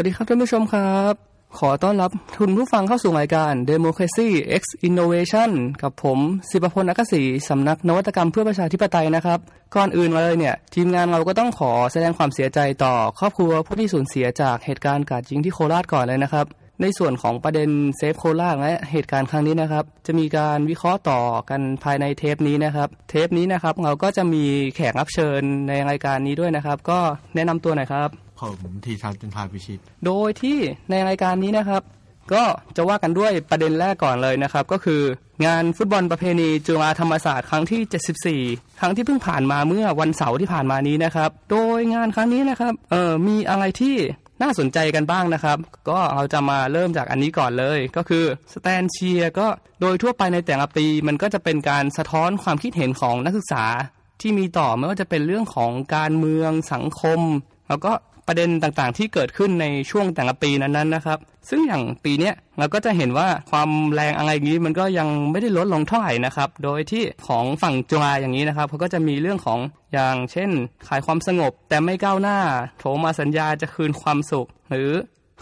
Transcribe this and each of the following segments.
วัสดีครับท่านผู้ชมครับ ขอต้อนรับทุนผู้ฟังเข้าสู่รายการ Democracy X Innovation กับผมสิบพลอักษีสำนักนวัตกรรมเพื่อประชาธิปไตยนะครับ ก่อนอื่นเลยเนี่ย ทีมงานเราก็ต้องขอแสดงความเสียใจต่อครอบครัวผู้ที่สูญเสียจากเหตุการณ์การยิงที่โคราชก่อนเลยนะครับ ในส่วนของประเด็นเซฟโคราชและเหตุการณ์ครั้งนี้นะครับ จะมีการวิเคราะห์ต่อกันภายในเทปนี้นะครับ เทปนี้นะครับเราก็จะมีแขกรับเชิญในรายการนี้ด้วยนะครับ ก็แนะนำตัวหน่อยครับ ผมทีทัศน์จุนพาพิชิต โดยที่ในรายการนี้นะครับ ก็จะว่ากันด้วยประเด็นแรกก่อนเลยนะครับ ก็คืองานฟุตบอลประเพณีจุฬาธรรมศาสตร์ครั้งที่ 74 ครั้งที่เพิ่งผ่านมาเมื่อวันเสาร์ที่ผ่านมานี้นะครับ โดยงานครั้งนี้นะครับเออมีอะไรที่น่าสนใจกันบ้างนะครับ ก็เราจะมาเริ่มจากอันนี้ก่อนเลย ก็คือสแตนเชียก็โดยทั่วไปในแต่ละปีมันก็จะเป็นการสะท้อนความคิดเห็นของนักศึกษาที่มีต่อไม่ว่าจะเป็นเรื่องของการเมืองสังคม แล้วก็ ประเด็นต่างๆ ที่เกิดขึ้นในช่วงแต่ละปีนั้นๆนะครับ ซึ่งอย่างปีเนี้ยเราก็จะเห็นว่าความแรงอะไรอย่างนี้มันก็ยังไม่ได้ลดลงเท่าไหร่นะครับ โดยที่ของฝั่งจุฬาอย่างนี้นะครับเขาก็จะมีเรื่องของอย่างเช่น ขายความสงบ แต่ไม่ก้าวหน้าโทรมาสัญญาจะคืนความสุข หรือ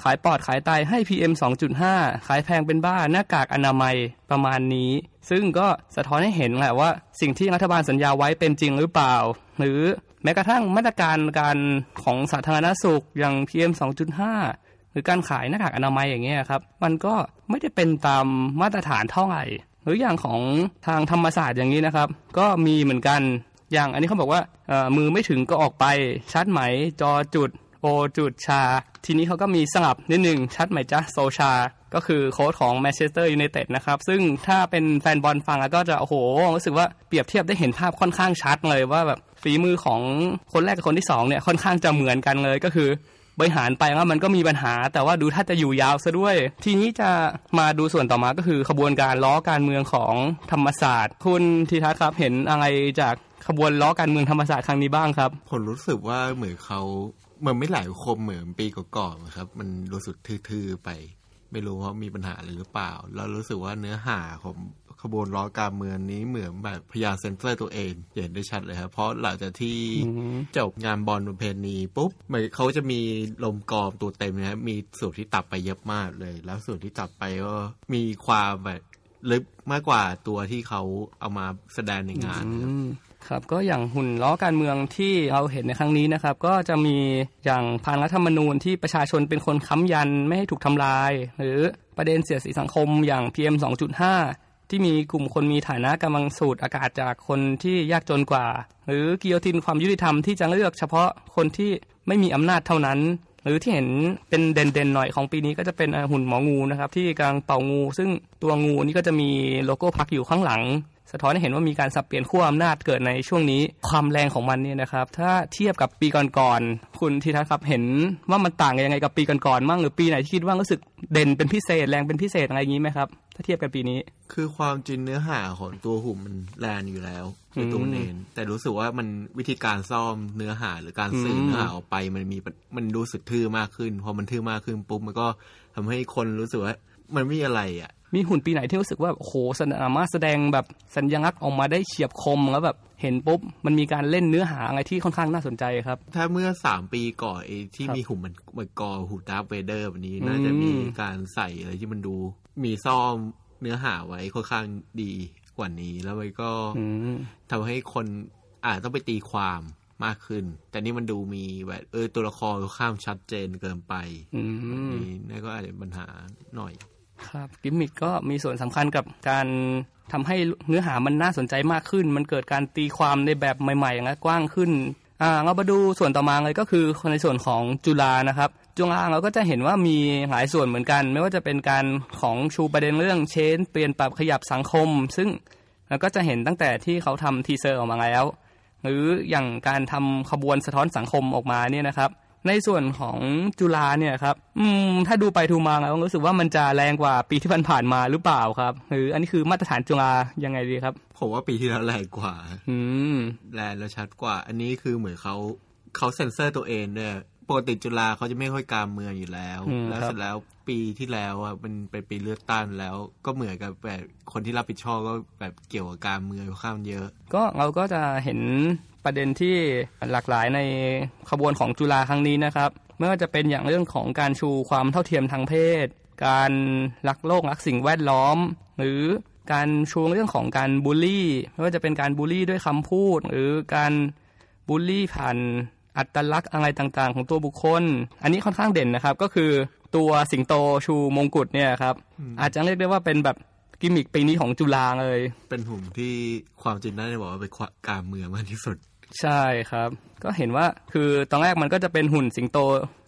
ขายปอดขายไตให้ PM 2.5 ขายแพงเป็นบ้าหน้ากากอนามัยประมาณนี้ ซึ่งก็สะท้อนให้เห็นแหละว่าสิ่งที่รัฐบาลสัญญาไว้เป็นจริงหรือเปล่า หรือ แม้กระทั่งมาตรการการของสาธารณสุขอย่าง PM 2.5 หรือการขายหน้ากากอนามัยอย่างเงี้ยครับ มันก็ไม่ได้เป็นตามมาตรฐานเท่าไหร่ หรืออย่างของทางธรรมศาสตร์อย่างนี้นะครับ ก็มีเหมือนกันอย่างอันนี้เขาบอกว่ามือไม่ถึงก็ออกไปชัดไหมจอจุดโอจุดชา ทีนี้เขาก็มีสลับนิดหนึ่งชัดไหมจ๊ะโซชาก็คือโค้ชของแมนเชสเตอร์ยูไนเต็ดนะครับ ซึ่งถ้าเป็นแฟนบอลฟังแล้วก็จะโอ้โห รู้สึกว่าเปรียบเทียบได้เห็นภาพค่อนข้างชัดเลยว่าแบบฝีมือของคนแรกกับคนที่2เนี่ยค่อนข้างจะเหมือนกันเลยก็คือบริหารไปแล้วมันก็มีปัญหา แต่ว่าดูท่าจะอยู่ยาวซะด้วย ทีนี้จะมาดูส่วนต่อมาก็คือขบวนการล้อการเมืองของธรรมศาสตร์ คุณทีทัศน์ครับเห็นอะไรจากขบวนล้อการเมืองธรรมศาสตร์ครั้งนี้บ้างครับผมรู้สึกว่าเหมือนเขาเหมือนไม่หลายคมเหมือนปีก่อนๆครับ มันรู้สึกทื่อๆไป ไม่รู้ว่ามีปัญหาอะไรหรือเปล่า แล้วรู้สึกว่าเนื้อหาของขบวนล้อการเมืองนี้เหมือนแบบพยายามเซ็นเซอร์ตัวเองเห็นได้ชัดเลยครับ เพราะหลังจากที่จบงานบอลประเพณีปุ๊บเหมือนเขาจะมีลมกรอบตัวเต็มนะครับมีส่วนที่ตัดไปเยอะมากเลย แล้วส่วนที่ตัดไปก็มีความแบบลึกมากกว่าตัวที่เขาเอามาแสดงในงาน ครับก็อย่างหุ่นล้อการเมืองที่เราเห็นในครั้งนี้นะครับ ก็จะมีอย่างพานรัฐธรรมนูญที่ประชาชนเป็นคนค้ำยันไม่ให้ถูกทำลาย หรือประเด็นเสียสีสังคมอย่าง PM 2.5 ที่มีกลุ่มคนมีฐานะกำลังสูดอากาศจากคนที่ยากจนกว่า หรือกิโยตินความยุติธรรมที่จะเลือกเฉพาะคนที่ไม่มีอำนาจเท่านั้น หรือที่เห็นเป็นเด่นๆหน่อยของปีนี้ก็จะเป็นหุ่นหมองูนะครับที่กำลังเป่างู ซึ่งตัวงูนี่ก็จะมีโลโก้พักอยู่ข้างหลัง สะท้อนให้เห็นว่ามีการสับเปลี่ยนขั้วอำนาจเกิดในช่วงนี้ ความแรงของมันเนี่ยนะครับ ถ้าเทียบกับปีก่อนๆคุณทีทัศน์ครับเห็นว่ามันต่างกันยังไงกับปีก่อนๆมั่งหรือปีไหนที่คิดว่ารู้สึกเด่นเป็นพิเศษแรงเป็นพิเศษอะไรอย่างนี้ไหมครับถ้าเทียบกันปีนี้ คือความจริงเนื้อหาของตัวหุ่มมันแรงอยู่แล้วในตัวเนนแต่รู้สึกว่ามันวิธีการซ่อมเนื้อหาหรือการสื่อเนื้อหาออกไป มันมีมันรู้สึกทื่อมากขึ้นพอมันทื่อมากขึ้นปุ๊บมันก็ทำให้คนรู้สึกว่ามันไม่อะไรอะ มีหุ่นปีไหนที่รู้สึกว่าโหสามารถแสดงแบบสัญลักษณ์ออกมาได้เฉียบคมแล้วแบบเห็นปุ๊บมันมีการเล่นเนื้อหาอะไรที่ค่อนข้างน่าสนใจครับ ถ้าเมื่อสามปีก่อนเอที่มีหุ่นมันมันกอหุ่นดาร์เวเดอร์แบบนี้น่าจะมีการใส่อะไรที่มันดู มีซ่อมเนื้อหาไว้ค่อนข้างดีกว่านี้แล้วมันก็ทำให้คนอาจต้องไปตีความมากขึ้น แต่นี่มันดูมีแบบเออตัวละครข้ามชัดเจนเกินไปนี่นั่นก็อาจจะปัญหาหน่อย ครับกิมมิคก็มีส่วนสำคัญกับการทำให้เนื้อหามันน่าสนใจมากขึ้น มันเกิดการตีความในแบบใหม่ๆนะกว้างขึ้นอ่าเรามาดูส่วนต่อมาเลยก็คือในส่วนของจุฬานะครับ จุฬาเราก็จะเห็นว่ามีหลายส่วนเหมือนกัน ไม่ว่าจะเป็นการของชูประเด็นเรื่อง change เปลี่ยนปรับขยับสังคม ซึ่งเราก็จะเห็นตั้งแต่ที่เขาทำ teaser ออกมาแล้ว หรืออย่างการทำขบวนสะท้อนสังคมออกมาเนี่ยนะครับ ในส่วนของจุฬาเนี่ยครับอืมถ้าดูไปดูมาแล้วรู้สึกว่ามันจะแรงกว่าปีที่ผ่านๆมาหรือเปล่าครับหรืออันนี้คือมาตรฐานจุฬายังไงดีครับ ผมว่าปีที่แล้วแรงกว่า อืมแรงและชัดกว่า อันนี้คือเหมือนเขาเขาเซ็นเซอร์ตัวเองเนี่ย ปกติจุฬาเขาจะไม่ค่อยการเมืองอยู่แล้ว แล้วเสร็จแล้วปีที่แล้วอะมันเป็นปีเลือกตั้งแล้ว ก็เหมือนกับแบบคนที่รับผิดชอบก็แบบเกี่ยวกับการเมืองค่อนข้างเยอะ ก็เราก็จะเห็นประเด็นที่หลากหลายในขบวนของจุฬาครั้งนี้นะครับไม่ว่าจะเป็นอย่างเรื่องของการชูความเท่าเทียมทางเพศ การรักโลกรักสิ่งแวดล้อม หรือการชูเรื่องของการบูลลี่ ไม่ว่าจะเป็นการบูลลี่ด้วยคำพูด หรือการบูลลี่ผ่าน อัตลักษณ์อะไรต่างๆ ของตัวบุคคล อันนี้ค่อนข้างเด่นนะครับ ก็คือตัวสิงโตชูมงกุฎเนี่ยครับ อาจจะเรียกได้ว่าเป็นแบบกิมมิคปีนี้ของจุฬาเลย เป็นหุ่นที่ความจริงน่าจะบอกว่าเป็นการเมืองมากที่สุด ใช่ครับ ก็เห็นว่าคือตอนแรกมันก็จะเป็นหุ่นสิงโต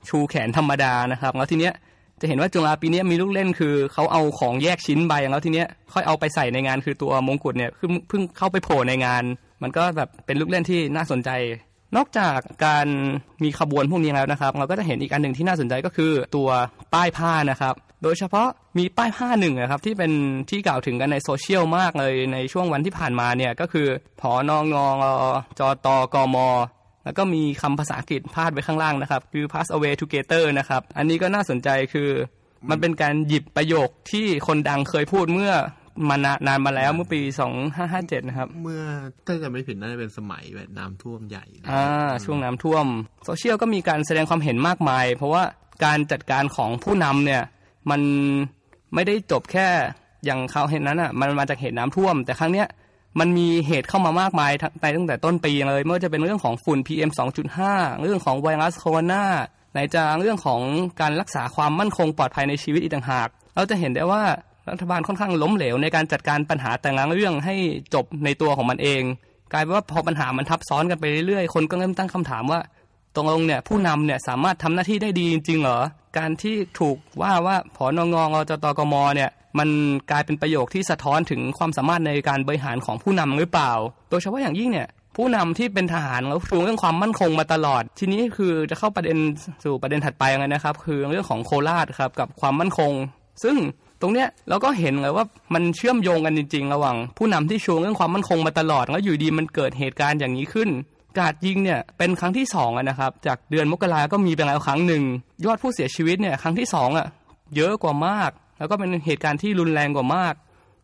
ชูแขนธรรมดานะครับ แล้วทีเนี้ยจะเห็นว่าจุฬาปีนี้มีลูกเล่นคือเขาเอาของแยกชิ้นไปแล้วทีเนี้ยค่อยเอาไปใส่ในงานคือตัวมงกุฎเนี่ยเพิ่งเพิ่งเข้าไปโผล่ในงาน มันก็แบบเป็นลูกเล่นที่น่าสนใจ นอกจากการมีขบวนพวกนี้แล้วนะครับ เราก็จะเห็นอีกอันหนึ่งที่น่าสนใจก็คือตัวป้ายผ้านะครับ โดยเฉพาะมีป้ายผ้าหนึ่งนะครับที่เป็นที่กล่าวถึงกันในโซเชียลมากเลยในช่วงวันที่ผ่านมาเนี่ยก็คือผอนองงจอตอกมแล้วก็มีคำภาษาอังกฤษพาดไว้ข้างล่างนะครับ คือ pass away together นะครับ อันนี้ก็น่าสนใจคือมันเป็นการหยิบประโยคที่คนดังเคยพูดเมื่อ มานานานมาแล้วเมื่อปี2557นะครับ เมื่อถ้าจะไม่ผิดน่าจะเป็นสมัยแบบน้ำท่วมใหญ่อ่าช่วงน้ำท่วมโซเชียลก็มีการแสดงความเห็นมากมาย เพราะว่าการจัดการของผู้นำเนี่ย มันไม่ได้จบแค่อย่างเขาเห็นนั้นอะ มันมาจากเหตุน้ำท่วม แต่ครั้งเนี้ยมันมีเหตุเข้ามามากมายในตั้งแต่ต้นปีเลยไม่ว่าจะเป็นเรื่องของฝุ่น PM 2.5 เรื่องของไวรัสโคโรนาไหนจะเรื่องของการรักษาความมั่นคงปลอดภัยในชีวิตอีกต่างหาก เราจะเห็นได้ว่า รัฐบาลค่อนข้างล้มเหลวในการจัดการปัญหาแต่ละเรื่องให้จบในตัวของมันเอง กลายเป็นว่าพอปัญหามันทับซ้อนกันไปเรื่อยๆคนก็เริ่มตั้งคำถามว่าตรงลงเนี่ยผู้นำเนี่ยสามารถทำหน้าที่ได้ดีจริงๆเหรอการที่ถูกว่าว่าผอนงงอจตกมเนี่ยมันกลายเป็นประโยคที่สะท้อนถึงความสามารถในการบริหารของผู้นำหรือเปล่า โดยเฉพาะอย่างยิ่งเนี่ยผู้นำที่เป็นทหารแล้วชูเรื่องความมั่นคงมาตลอด ทีนี้คือจะเข้าประเด็นสู่ประเด็นถัดไปไงนะครับ คือเรื่องของโคราชครับกับความมั่นคง ซึ่ง ตรงเนี้ยเราก็เห็นเลยว่ามันเชื่อมโยงกันจริงๆ ระหว่าง ผู้นำที่ชูเรื่องความมั่นคงมาตลอดแล้วอยู่ดีมันเกิดเหตุการณ์อย่างนี้ขึ้นกาดยิงเนี่ยเป็นครั้งที่สองนะครับ จากเดือนมกราก็มีไปแล้วครั้งหนึ่ง ยอดผู้เสียชีวิตเนี่ยครั้งที่สองอะเยอะกว่ามาก แล้วก็เป็นเหตุการณ์ที่รุนแรงกว่ามาก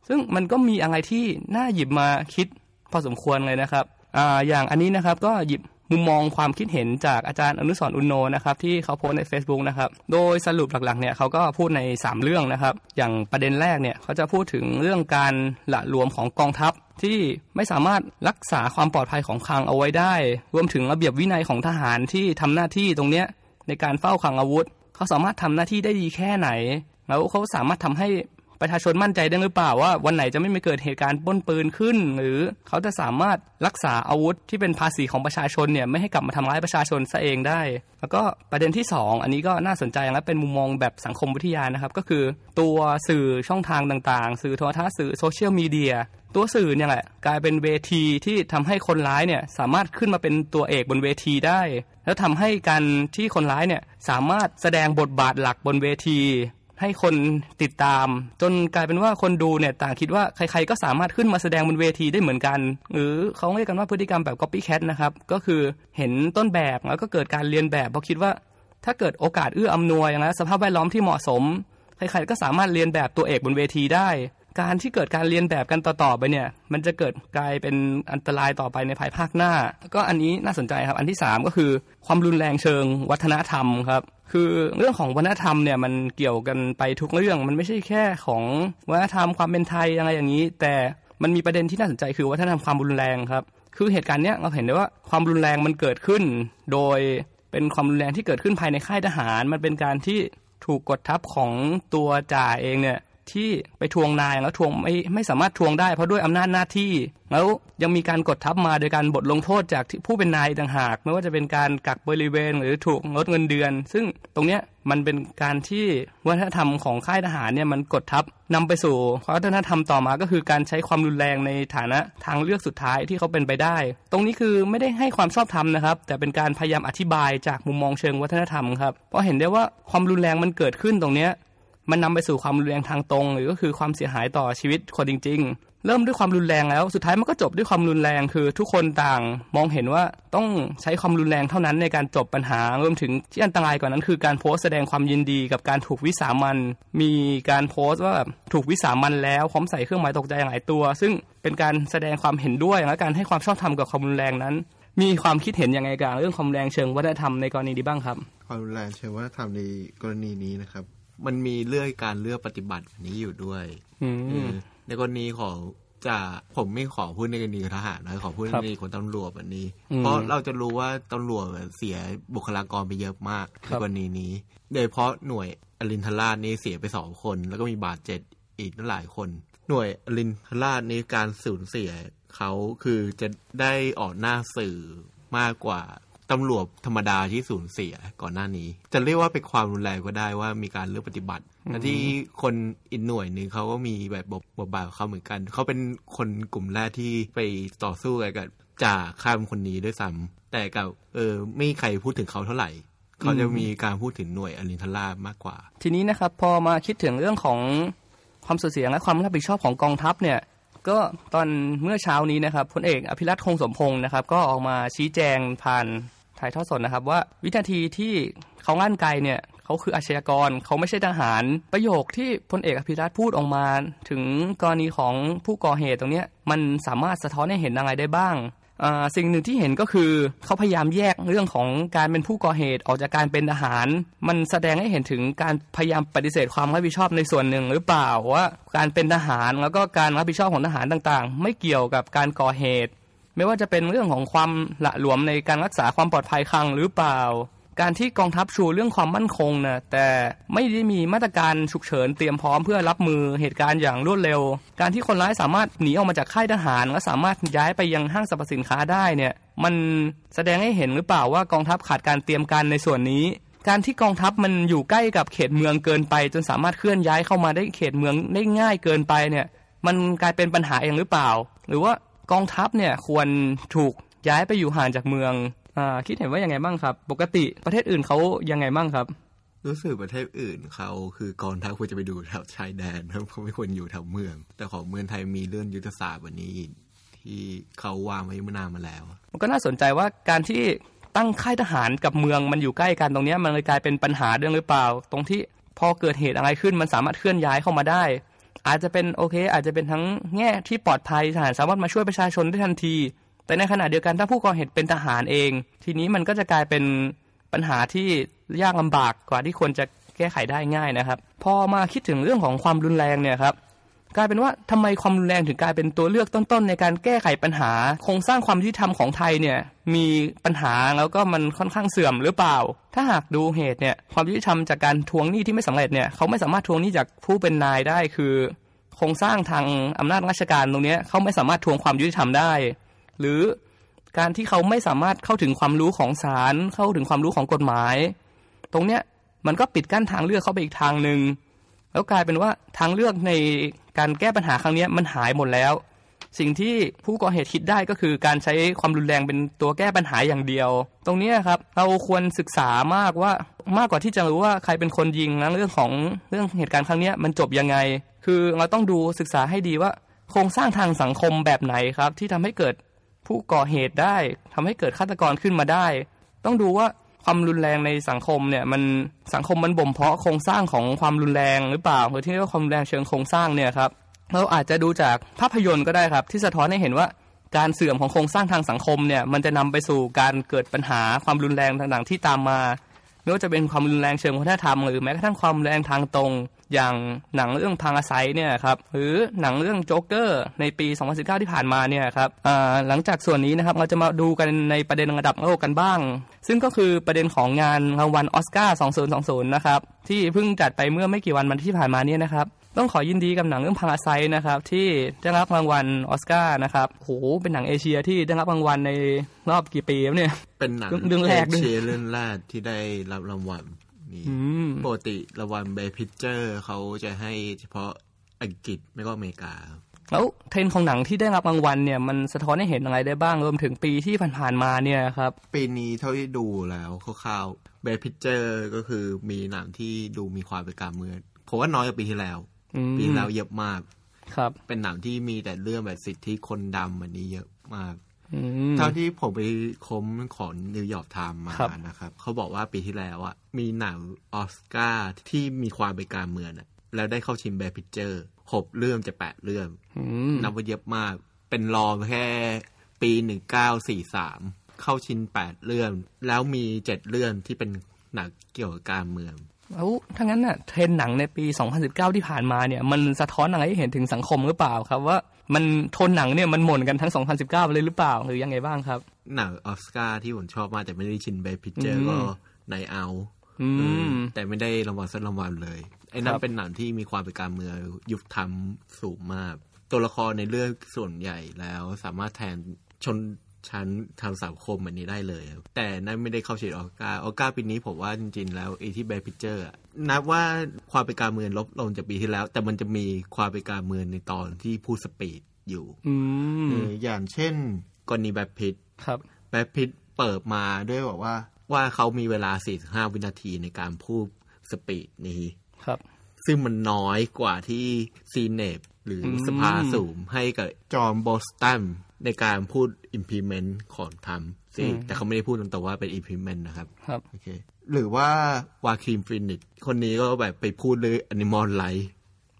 ซึ่งมันก็มีอะไรที่น่าหยิบมาคิดพอสมควรเลยนะครับอ่าอย่างอันนี้นะครับก็หยิบ มุมมองความคิดเห็นจากอาจารย์อนุสรอุนโนนะครับที่เขาโพสใน Facebook นะครับโดยสรุปหลักๆเนี่ยเขาก็พูดใน 3 เรื่องนะครับ อย่างประเด็นแรกเนี่ยเขาจะพูดถึงเรื่องการละรวมของกองทัพที่ไม่สามารถรักษาความปลอดภัยของคลังเอาไว้ได้ รวมถึงระเบียบวินัยของทหารที่ทำหน้าที่ตรงเนี้ยในการเฝ้าคลังอาวุธ เขาสามารถทำหน้าที่ได้ดีแค่ไหน แล้วเขาสามารถทำให้ ประชาชนมั่นใจได้หรือเปล่าว่า วันไหนจะไม่มีเกิดเหตุการณ์ป้นปืนขึ้น หรือเขาจะสามารถรักษาอาวุธที่เป็นภาษีของประชาชนเนี่ยไม่ให้กลับมาทำร้ายประชาชนซะเองได้ แล้วก็ประเด็นที่ 2 อันนี้ก็น่าสนใจและเป็นมุมมองแบบสังคมวิทยานะครับ ก็คือตัวสื่อช่องทางต่างๆ สื่อโทรทัศน์สื่อโซเชียลมีเดียตัวสื่อเนี่ยแหละกลายเป็นเวทีที่ทำให้คนร้ายเนี่ยสามารถขึ้นมาเป็นตัวเอกบนเวทีได้ แล้วทำให้การที่คนร้ายเนี่ยสามารถแสดงบทบาทหลักบนเวที ให้คนติดตาม จนกลายเป็นว่าคนดูเนี่ยต่างคิดว่าใครๆก็สามารถขึ้นมาแสดงบนเวทีได้เหมือนกัน หรือเขาเรียกกันว่าพฤติกรรมแบบ copycat นะครับ ก็คือเห็นต้นแบบแล้วก็เกิดการเรียนแบบเพราะคิดว่าถ้าเกิดโอกาสเอื้ออำนวยนะสภาพแวดล้อมที่เหมาะสม ใครๆก็สามารถเรียนแบบตัวเอกบนเวทีได้ การที่เกิดการเรียนแบบกันต่อๆไปเนี่ย มันจะเกิดกลายเป็นอันตรายต่อไปในภายภาคหน้า ก็อันนี้น่าสนใจครับ อันที่ 3 ก็คือความรุนแรงเชิงวัฒนธรรมครับ คือเรื่องของวัฒนธรรมเนี่ยมันเกี่ยวกันไปทุกเรื่อง มันไม่ใช่แค่ของวัฒนธรรมความเป็นไทยอะไรอย่างนี้ แต่มันมีประเด็นที่น่าสนใจคือวัฒนธรรมความรุนแรงครับ คือเหตุการณ์เนี้ยเราเห็นได้ว่าความรุนแรงมันเกิดขึ้น โดยเป็นความรุนแรงที่เกิดขึ้นภายในค่ายทหาร มันเป็นการที่ถูกกดทับของตัวจ่าเองเนี่ย ที่ไปทวงนายแล้วทวงไม่ไม่สามารถทวงได้เพราะด้วยอำนาจหน้าที่ แล้วยังมีการกดทับมาโดยการบทลงโทษจากผู้เป็นนายต่างหาก ไม่ว่าจะเป็นการกักบริเวณหรือถูกลดเงินเดือน ซึ่งตรงเนี้ยมันเป็นการที่วัฒนธรรมของค่ายทหารเนี่ยมันกดทับนำไปสู่วัฒนธรรมต่อมาก็คือการใช้ความรุนแรงในฐานะทางเลือกสุดท้ายที่เขาเป็นไปได้ ตรงนี้คือไม่ได้ให้ความชอบธรรมนะครับ แต่เป็นการพยายามอธิบายจากมุมมองเชิงวัฒนธรรมครับเพราะเห็นได้ว่าความรุนแรงมันเกิดขึ้นตรงเนี้ย มันนำไปสู่ความรุนแรงทางตรง หรือก็คือความเสียหายต่อชีวิตคนจริง ๆ เริ่มด้วยความรุนแรงแล้ว สุดท้ายมันก็จบด้วยความรุนแรงคือทุกคนต่างมองเห็นว่าต้องใช้ความรุนแรงเท่านั้นในการจบปัญหารวมถึงที่อันตรายกว่านั้นคือการโพสแสดงความยินดีกับการถูกวิสามันมีการโพสต์ว่าถูกวิสามันแล้วพร้อมใส่เครื่องหมายตกใจหลายตัว ซึ่งเป็นการแสดงความเห็นด้วยและการให้ความชอบธรรมกับความรุนแรงนั้น มีความคิดเห็นยังไงกับเรื่องความแรงเชิงวัฒนธรรมในกรณีนี้บ้างครับความรุนแรงเชื่อว่าทำในกรณีนี้นะครับ มันมีเรื่องการเลือกปฏิบัตินี้อยู่ด้วยอืเอมอในกรณีของจะผมไม่ขอพูดในกรณีทหารนะขอพูดในครักบรณีของตำรวจแบบนี้อืมเพราะเราจะรู้ว่าตำรวจเสียบุคลากรไปเยอะมากคในรับกรณีนี้ โดยเฉพาะหน่วยอรินทราชนี่เสียไปสองคน แล้วก็มีบาดเจ็บอีกตั้งหลายคน หน่วยอรินทราชนี่การสูญเสียเขาคือจะได้ออกหน้าสื่อมากกว่า ตำรวจธรรมดาที่สูญเสียก่อนหน้านี้ จะเรียกว่าเป็นความรุนแรงก็ได้ว่ามีการเลือกปฏิบัติและที่คนอีกหน่วยหนึ่งเขาก็มีแบบบทบาทของเขาเหมือนกัน เขาเป็นคนกลุ่มแรกที่ไปต่อสู้กันกับจ่าข้ามคนนี้ด้วยซ้ำแต่กับเออไม่มีใครพูดถึงเขาเท่าไหร่เขาจะมีการพูดถึงหน่วยอรินทราชมากกว่า ทีนี้นะครับพอมาคิดถึงเรื่องของความสูญเสียและความรับผิดชอบของกองทัพเนี่ยก็ตอนเมื่อเช้านี้นะครับพลเอกอภิรัตคงสมพงศ์นะครับ ก็ออกมาชี้แจงผ่าน ถ่ายทอดสดนะครับว่าวินาทีที่เขาลั่นไกเนี่ยเขาคืออาชญากรเขาไม่ใช่ทหาร ประโยคที่พลเอกอภิรัตพูดออกมา ถึงกรณีของผู้ก่อเหตุตรงนี้มันสามารถสะท้อนให้เห็นอะไรได้บ้างสิ่งหนึ่งที่เห็นก็คือเขาพยายามแยกเรื่องของการเป็นผู้ก่อเหตุออกจากการเป็นทหาร มันแสดงให้เห็นถึงการพยายามปฏิเสธความรับผิดชอบในส่วนหนึ่งหรือเปล่าว่าการเป็นทหารแล้วก็การรับผิดชอบของทหารต่างๆ ไม่เกี่ยวกับการก่อเหตุ ไม่ว่าจะเป็นเรื่องของความละหลวมในการรักษาความปลอดภัยคลังหรือเปล่า การที่กองทัพชูเรื่องความมั่นคงนะแต่ไม่ได้มีมาตรการฉุกเฉินเตรียมพร้อมเพื่อรับมือเหตุการณ์อย่างรวดเร็ว การที่คนร้ายสามารถหนีออกมาจากค่ายทหาร และสามารถย้ายไปยังห้างสรรพสินค้าได้เนี่ยมันแสดงให้เห็นหรือเปล่าว่ากองทัพขาดการเตรียมการในส่วนนี้การที่กองทัพมันอยู่ใกล้กับเขตเมืองเกินไป จนสามารถเคลื่อนย้ายเข้ามาได้เขตเมืองได้ง่ายเกินไปเนี่ย มันกลายเป็นปัญหาเองหรือเปล่า หรือว่า กองทัพเนี่ยควรถูกย้ายไปอยู่ห่างจากเมืองอ่าคิดเห็นว่ายังไงบ้างครับ ปกติประเทศอื่นเขายังไงบ้างครับ รู้สึกประเทศอื่นเขาคือกองทัพควรจะไปดูแถวชายแดนครับเขาไม่ควรอยู่แถวเมือง แต่ของเมืองไทยมีเรื่องยุทธศาสตร์วันนี้ ที่เขาวางไว้เมื่อนานมาแล้ว มันก็น่าสนใจว่าการที่ตั้งค่ายทหารกับเมืองมันอยู่ใกล้กันตรงเนี้ยมันเลยกลายเป็นปัญหาเรื่องหรือเปล่า ตรงที่พอเกิดเหตุอะไรขึ้นมันสามารถเคลื่อนย้ายเข้ามาได้ อาจจะเป็นโอเค อาจจะเป็นทั้งแง่ที่ปลอดภัยทหารสามารถมาช่วยประชาชนได้ทันที แต่ในขณะเดียวกันถ้าผู้ก่อเหตุเป็นทหารเอง ทีนี้มันก็จะกลายเป็นปัญหาที่ยากลำบากกว่าที่ควรจะแก้ไขได้ง่ายนะครับ พอมาคิดถึงเรื่องของความรุนแรงเนี่ยครับ กลายเป็นว่าทำไมความรุนแรงถึงกลายเป็นตัวเลือกต้นๆ ในการแก้ไขปัญหา โครงสร้างความยุติธรรมของไทยเนี่ยมีปัญหาแล้วก็มันค่อนข้างเสื่อมหรือเปล่า ถ้าหากดูเหตุเนี่ยความยุติธรรมจากการทวงหนี้ที่ไม่สำเร็จเนี่ยเขาไม่สามารถทวงหนี้จากผู้เป็นนายได้คือ โครงสร้างทางอำนาจราชการตรงเนี้ยเขาไม่สามารถทวงความยุติธรรมได้ หรือการที่เขาไม่สามารถเข้าถึงความรู้ของศาลเข้าถึงความรู้ของกฎหมาย ตรงเนี้ยมันก็ปิดกั้นทางเลือกเข้าไปอีกทางหนึ่ง แล้วกลายเป็นว่าทางเลือกในการแก้ปัญหาครั้งนี้มันหายหมดแล้ว สิ่งที่ผู้ก่อเหตุคิดได้ก็คือการใช้ความรุนแรงเป็นตัวแก้ปัญหาอย่างเดียว ตรงนี้ครับเราควรศึกษามากว่ามากกว่าที่จะรู้ว่าใครเป็นคนยิงนะเรื่องของเรื่องเหตุการณ์ครั้งนี้มันจบยังไง คือเราต้องดูศึกษาให้ดีว่า โครงสร้างทางสังคมแบบไหนครับ ที่ทำให้เกิดผู้ก่อเหตุได้ทำให้เกิดฆาตกรขึ้นมาได้ ต้องดูว่า ความรุนแรงในสังคมเนี่ยมันสังคมมันบ่มเพาะโครงสร้างของความรุนแรงหรือเปล่าหรือที่เรียกว่าความรุนแรงเชิงโครงสร้างเนี่ยครับเราอาจจะดูจากภาพยนตร์ก็ได้ครับ ที่สะท้อนให้เห็นว่าการเสื่อมของโครงสร้างทางสังคมเนี่ยมันจะนำไปสู่การเกิดปัญหาความรุนแรงต่างๆที่ตามมา ไม่ว่าจะเป็นความรุนแรงเชิงวัฒนธรรมหรือแม้กระทั่งความรุนแรงทางตรง อย่างหนังเรื่องพังอาศัยเนี่ยครับหรือหนังเรื่องโจ๊กเกอร์ในปี 2019 ที่ผ่านมาเนี่ยครับอ่าหลังจากส่วนนี้นะครับเราจะมาดูกันในประเด็นระดับโลกกันบ้าง ซึ่งก็คือประเด็นของงานรางวัลออสการ์ 2020 นะครับที่เพิ่งจัดไปเมื่อไม่กี่วันมันที่ผ่านมาเนี่ยนะครับต้องขอยินดีกับหนังเรื่องพังอาศัยนะครับที่ได้รับรางวัลออสการ์นะครับโหเป็นหนังเอเชียที่ได้รับรางวัลในรอบกี่ปีแล้วเนี่ยเป็นหนังเรื่องแรกด้วยเชียเรื่องแรกที่ได้รับรางวัล นี่อืมปกติรางวัลเบพิเจอร์เขาจะให้เฉพาะอังกฤษไม่ก็อเมริกา แล้วเทรนด์ของหนังที่ได้รับรางวัลเนี่ย มันสะท้อนให้เห็นอะไรได้บ้างรวมถึงปีที่ผ่านๆมาเนี่ยครับ ปีนี้เท่าที่ดูแล้วคร่าวๆเบพิเจอร์ก็คือมีหนังที่ดูมีความเป็นการเมืองผมว่าน้อยกว่าปีที่แล้วอืมปีที่แล้วเยอะมากครับ เป็นหนังที่มีแต่เรื่องแบบสิทธิคนดำอันนี้เยอะมากอืม เท่าที่ผมไปค้นของ New York Times มาครับนะครับ เขาบอกว่าปีที่แล้วอะมีหนังออสการ์ที่มีความเป็นการเมืองอะ แล้วได้เข้าชิง Best Picture หกเรื่องจากแปดเรื่องอืมนับว่าเยอะมาก เป็นรองแค่ปีหนึ่งเก้าสี่สามเข้าชิงแปดเรื่อง แล้วมีเจ็ดเรื่องที่เป็นหนังเกี่ยวกับการเมืองแล้วถ้างั้นน่ะเทรนด์หนังในปี 2019 ที่ผ่านมาเนี่ย มันสะท้อนอะไรให้เห็นถึงสังคมหรือเปล่าครับว่า มันโทนหนังเนี่ยมันหม่นกันทั้ง 2019 เลยหรือเปล่า หรือยังไงบ้างครับ หนังออสการ์ที่ผมชอบมากแต่ไม่ได้ชินเบพิเจอร์อืมก็ในเอาอืมแต่ไม่ได้รางวัลสักรางวัลเลย ไอ้นั่นครับเป็นหนังที่มีความเป็นการเมืองยุคทรัมป์สูงมาก ตัวละครในเรื่องส่วนใหญ่แล้วสามารถแทนชน ชั้นทางสังคมแบบนี้ได้เลยครับแต่นั่นไม่ได้เข้าชิงออสการ์ออสการ์ปีนี้ผมว่าจริงๆแล้วไอ้ที่ Best Picture นับว่าความเป็นการเมืองลดลงจากปีที่แล้ว แต่มันจะมีความเป็นการเมืองในตอนที่พูด speech อยู่อืมเอออย่างเช่นกรณี Brad Pitt ครับ Brad Pitt เปิดมาด้วยบอกว่า ว่าเขามีเวลา 45 วินาทีในการพูด speech นี้ครับ ซึ่งมันน้อยกว่าที่ Senate หรือสภาสูงให้กับ John Bolton ในการพูด impeachment ของทำสิแต่เขาไม่ได้พูดตรงๆว่าเป็น implement นะครับ ครับโอเคหรือว่า Joaquin Phoenix คนนี้ก็แบบไปพูดเรื่อง Animal Rights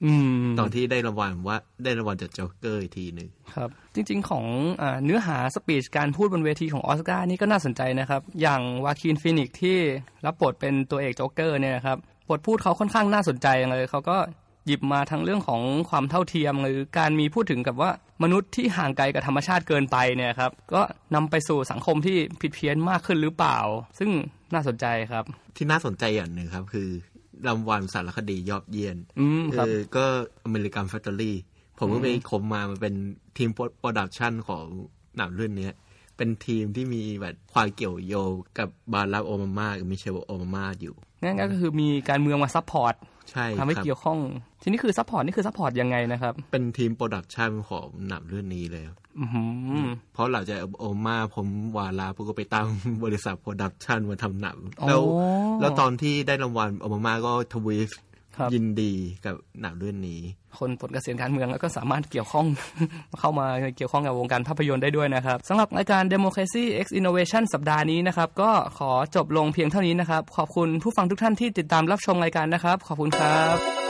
อืมตอนที่ได้รางวัลว่าได้รางวัลจากจ็อกเกอร์อีกทีหนึ่งครับ จริง ๆ ของอาเนื้อหา speech การพูดบนเวทีของออสการ์นี่ก็น่าสนใจนะครับ อย่าง Joaquin Phoenix ที่รับบทเป็นตัวเอกโจ๊กเกอร์เนี่ยนะครับบทพูดเขาค่อนข้างน่าสนใจเลยเขาก็ หยิบมาทั้งเรื่องของความเท่าเทียมหรือการมีพูดถึงกับว่ามนุษย์ที่ห่างไกลกับธรรมชาติเกินไปเนี่ยครับ ก็นำไปสู่สังคมที่ผิดเพี้ยนมากขึ้นหรือเปล่า ซึ่งน่าสนใจครับ ที่น่าสนใจอย่างหนึ่งครับ คือรางวัลสารคดียอดเยี่ยนอืมครับคือก็ American Factory ผมก็ไปค้นมามันเป็นทีม production ของหนังเรื่องเนี้ยเป็นทีมที่มีแบบความเกี่ยวโยงกับบารักโอบามากับมิเชลโอบามาอยู่ งั้นก็คือมีการเมืองมา support ใช่ทำให้ครับเกี่ยวข้อง ทีนี้คือ support นี่คือ support ยังไงนะครับ เป็นทีม production ของหนังเรื่องนี้เลยอือหือเพราะหลังจากโอบามาหมดวาระเขาก็ไปตั้งบริษัท production มาทำหนังอ๋อแล้วแล้วตอนที่ได้รางวัลโอบามาก็ทวีตครับ ยินดีกับหนังเรื่องนี้ คนปลดเกษียณการเมืองแล้วก็สามารถเกี่ยวข้องเข้ามาเกี่ยวข้องกับวงการภาพยนตร์ได้ด้วยนะครับสำหรับรายการ Democracy X Innovation สัปดาห์นี้นะครับ ก็ขอจบลงเพียงเท่านี้นะครับ ขอบคุณผู้ฟังทุกท่านที่ติดตามรับชมรายการนะครับ ขอบคุณครับ